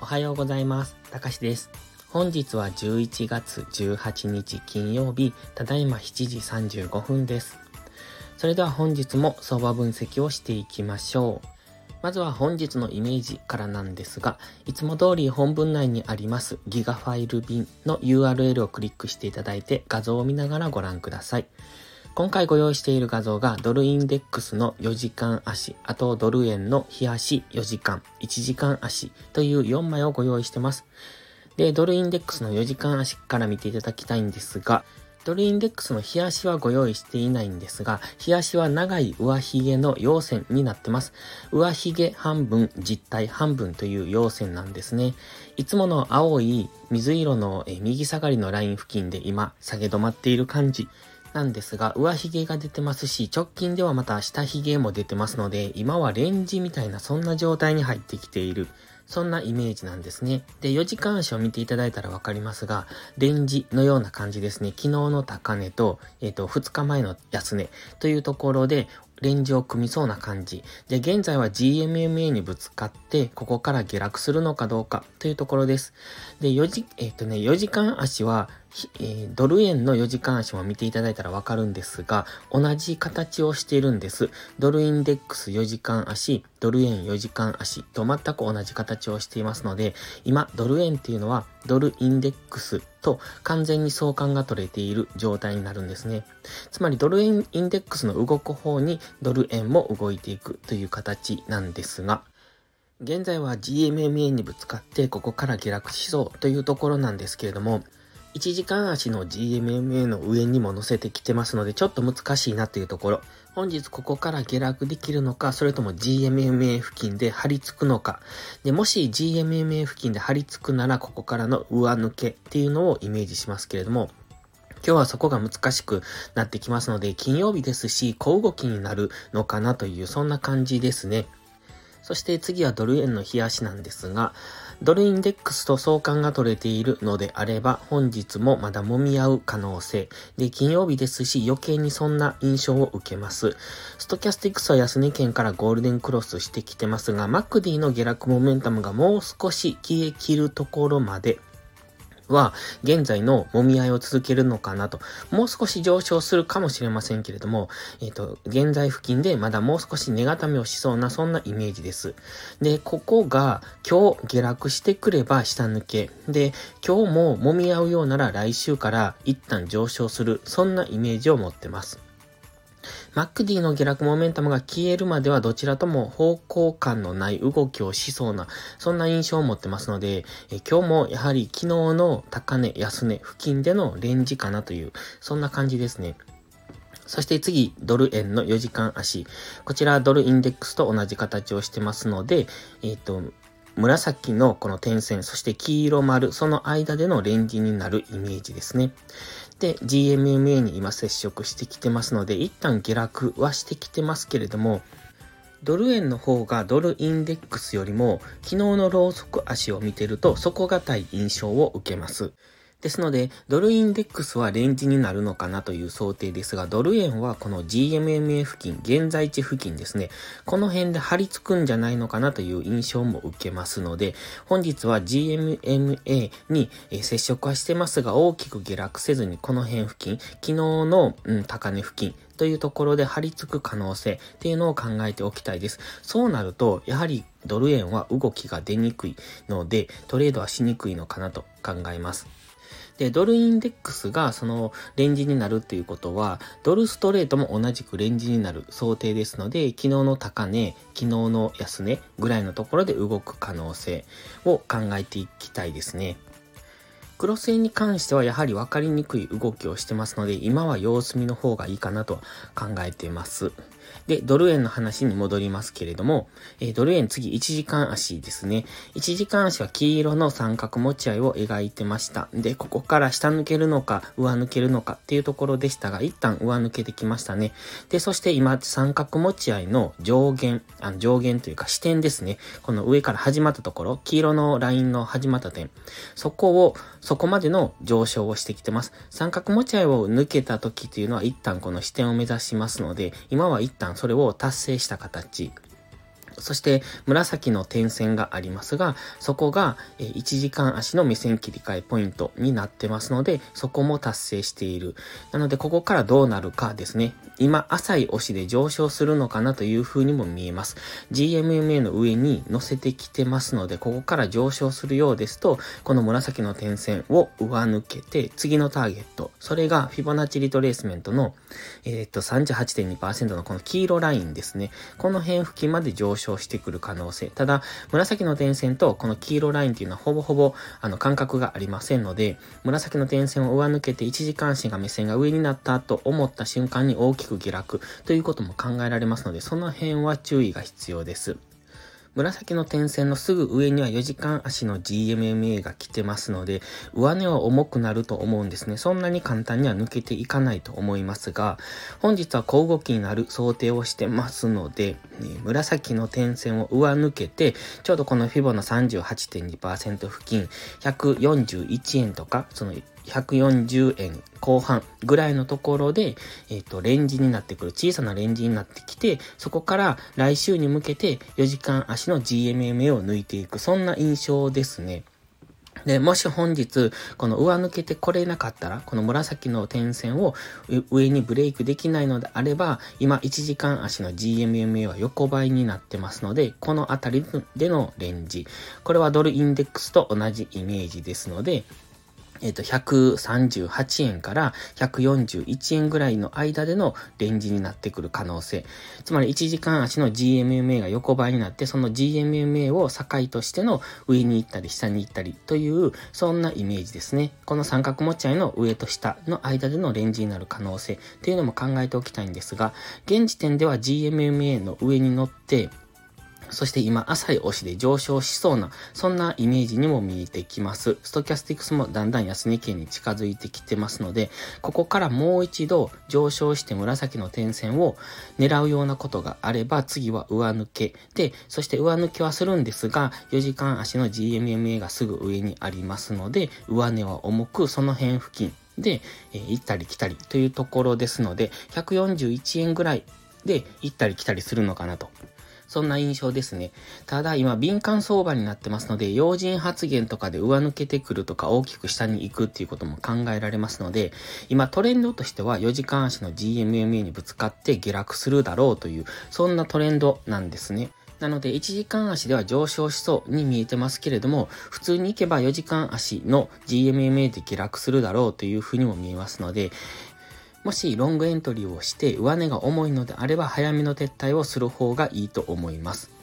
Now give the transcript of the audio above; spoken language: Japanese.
おはようございます。たかしです。本日は11月18日金曜日、ただいま7時35分です。それでは本日も相場分析をしていきましょう。まずは本日のイメージからなんですが、いつも通り本文内にありますギガファイル便の URL をクリックしていただいて画像を見ながらご覧ください。今回ご用意している画像がドルインデックスの4時間足、あとドル円の日足4時間、1時間足という4枚をご用意してます。で、ドルインデックスの4時間足から見ていただきたいんですが、ドルインデックスの日足はご用意していないんですが、日足は長い上髭の陽線になってます。上髭半分、実体半分という陽線なんですね。いつもの青い水色の右下がりのライン付近で今下げ止まっている感じなんですが、上髭が出てますし、直近ではまた下髭も出てますので、今はレンジみたいなそんな状態に入ってきている。そんなイメージなんですね。で、4時間足を見ていただいたらわかりますが、レンジのような感じですね。昨日の高値と、えっ、と、2日前の安値というところで、レンジを組みそうな感じ。で、現在は GMMA にぶつかって、ここから下落するのかどうかというところです。で、4時、えっ、とね、4時間足は、え、ドル円の4時間足も見ていただいたらわかるんですが、同じ形をしているんです。ドルインデックス4時間足、ドル円4時間足と全く同じ形をしていますので、今、ドル円っていうのは、ドルインデックスと完全に相関が取れている状態になるんですね。つまり、ドル円インデックスの動く方に、ドル円も動いていくという形なんですが、現在は GMMA にぶつかってここから下落しそうというところなんですけれども、1時間足の GMMA の上にも乗せてきてますので、ちょっと難しいなというところ。本日ここから下落できるのか、それとも GMMA 付近で張り付くのか。で、もし GMMA 付近で張り付くなら、ここからの上抜けっていうのをイメージしますけれども、今日はそこが難しくなってきますので、金曜日ですし、小動きになるのかなという、そんな感じですね。そして次はドル円の冷やしなんですが、ドルインデックスと相関が取れているのであれば、本日もまだ揉み合う可能性。で、金曜日ですし、余計にそんな印象を受けます。ストキャスティックスは安値県からゴールデンクロスしてきてますが、マクディの下落モメンタムがもう少し消え切るところまで、は、現在の揉み合いを続けるのかなと。もう少し上昇するかもしれませんけれども、えっ、ー、と、現在付近でまだもう少し値固めをしそうな、そんなイメージです。で、ここが今日下落してくれば下抜け。で、今日も揉み合うようなら来週から一旦上昇する、そんなイメージを持ってます。マックディの下落モメンタムが消えるまではどちらとも方向感のない動きをしそうな、そんな印象を持ってますので、え今日もやはり昨日の高値、安値付近でのレンジかなという、そんな感じですね。そして次、ドル円の4時間足。こちらドルインデックスと同じ形をしてますので、えっ、ー、と、紫のこの点線、そして黄色丸、その間でのレンジになるイメージですね。て、GMMA に今接触してきてますので、一旦下落はしてきてますけれども、ドル円の方がドルインデックスよりも、昨日のローソク足を見てると底堅い印象を受けます。ですので、ドルインデックスはレンジになるのかなという想定ですが、ドル円はこの GMMA 付近、現在地付近ですね、この辺で張り付くんじゃないのかなという印象も受けますので、本日は GMMA に接触はしてますが、大きく下落せずにこの辺付近、昨日の、うん、高値付近、というところで張り付く可能性っていうのを考えておきたいです。そうなると、やはりドル円は動きが出にくいので、トレードはしにくいのかなと考えます。で、ドルインデックスがそのレンジになるっていうことは、ドルストレートも同じくレンジになる想定ですので、昨日の高値、昨日の安値ぐらいのところで動く可能性を考えていきたいですね。クロス円に関してはやはり分かりにくい動きをしてますので、今は様子見の方がいいかなと考えています。で、ドル円の話に戻りますけれども、えー、ドル円次1時間足ですね。1時間足は黄色の三角持ち合いを描いてました。で、ここから下抜けるのか、上抜けるのかっていうところでしたが、一旦上抜けてきましたね。で、そして今、三角持ち合いの上限、あの上限というか視点ですね。この上から始まったところ、黄色のラインの始まった点。そこを、そこまでの上昇をしてきてます。三角持ち合いを抜けた時っていうのは一旦この視点を目指しますので、今は一旦それを達成した形そして紫の点線がありますが、そこが1時間足の目線切り替えポイントになってますので、そこも達成している。なので、ここからどうなるかですね。今、浅い押しで上昇するのかなという風にも見えます。GMMA の上に乗せてきてますので、ここから上昇するようですと、この紫の点線を上抜けて、次のターゲット、それがフィボナッチリトレースメントの、えー、っと、38.2%のこの黄色ラインですね。この辺付近まで上昇してくる可能性。ただ、紫の点線とこの黄色ラインっていうのはほぼほぼ、あの、間隔がありませんので、紫の点線を上抜けて1時間足が目線が上になったと思った瞬間に大きく下落ということも考えられますので、その辺は注意が必要です。紫の点線のすぐ上には4時間足の GMMA が来てますので、上値は重くなると思うんですね。そんなに簡単には抜けていかないと思いますが、本日は小動きになる想定をしてますので、ね、紫の点線を上抜けて、ちょうどこのフィボの38.2%付近、141円とか、その140円後半ぐらいのところで、えっ、ー、と、レンジになってくる、小さなレンジになってきて、そこから来週に向けて4時間足の GMMA を抜いていく、そんな印象ですね。で、もし本日、この上抜けてこれなかったら、この紫の点線を上にブレイクできないのであれば、今1時間足の GMMA は横ばいになってますので、このあたりでのレンジ。これはドルインデックスと同じイメージですので、えっ、と、138円から141円ぐらいの間でのレンジになってくる可能性。つまり1時間足の GMMA が横ばいになって、その GMMA を境としての上に行ったり下に行ったりという、そんなイメージですね。この三角持ち合いの上と下の間でのレンジになる可能性っていうのも考えておきたいんですが、現時点では GMMA の上に乗って、そして今、浅い押しで上昇しそうな、そんなイメージにも見えてきます。ストキャスティクスもだんだん安値圏に近づいてきてますので、ここからもう一度上昇して紫の点線を狙うようなことがあれば、次は上抜け。で、そして上抜けはするんですが、4時間足の GMMA がすぐ上にありますので、上値は重く、その辺付近で、えー、行ったり来たりというところですので、141円ぐらいで行ったり来たりするのかなと。そんな印象ですね。ただ今敏感相場になってますので、要人発言とかで上抜けてくるとか大きく下に行くっていうことも考えられますので、今トレンドとしては4時間足の GMMA にぶつかって下落するだろうという、そんなトレンドなんですね。なので、1時間足では上昇しそうに見えてますけれども、普通に行けば4時間足の GMMA で下落するだろうというふうにも見えますので、もしロングエントリーをして上値が重いのであれば早めの撤退をする方がいいと思います。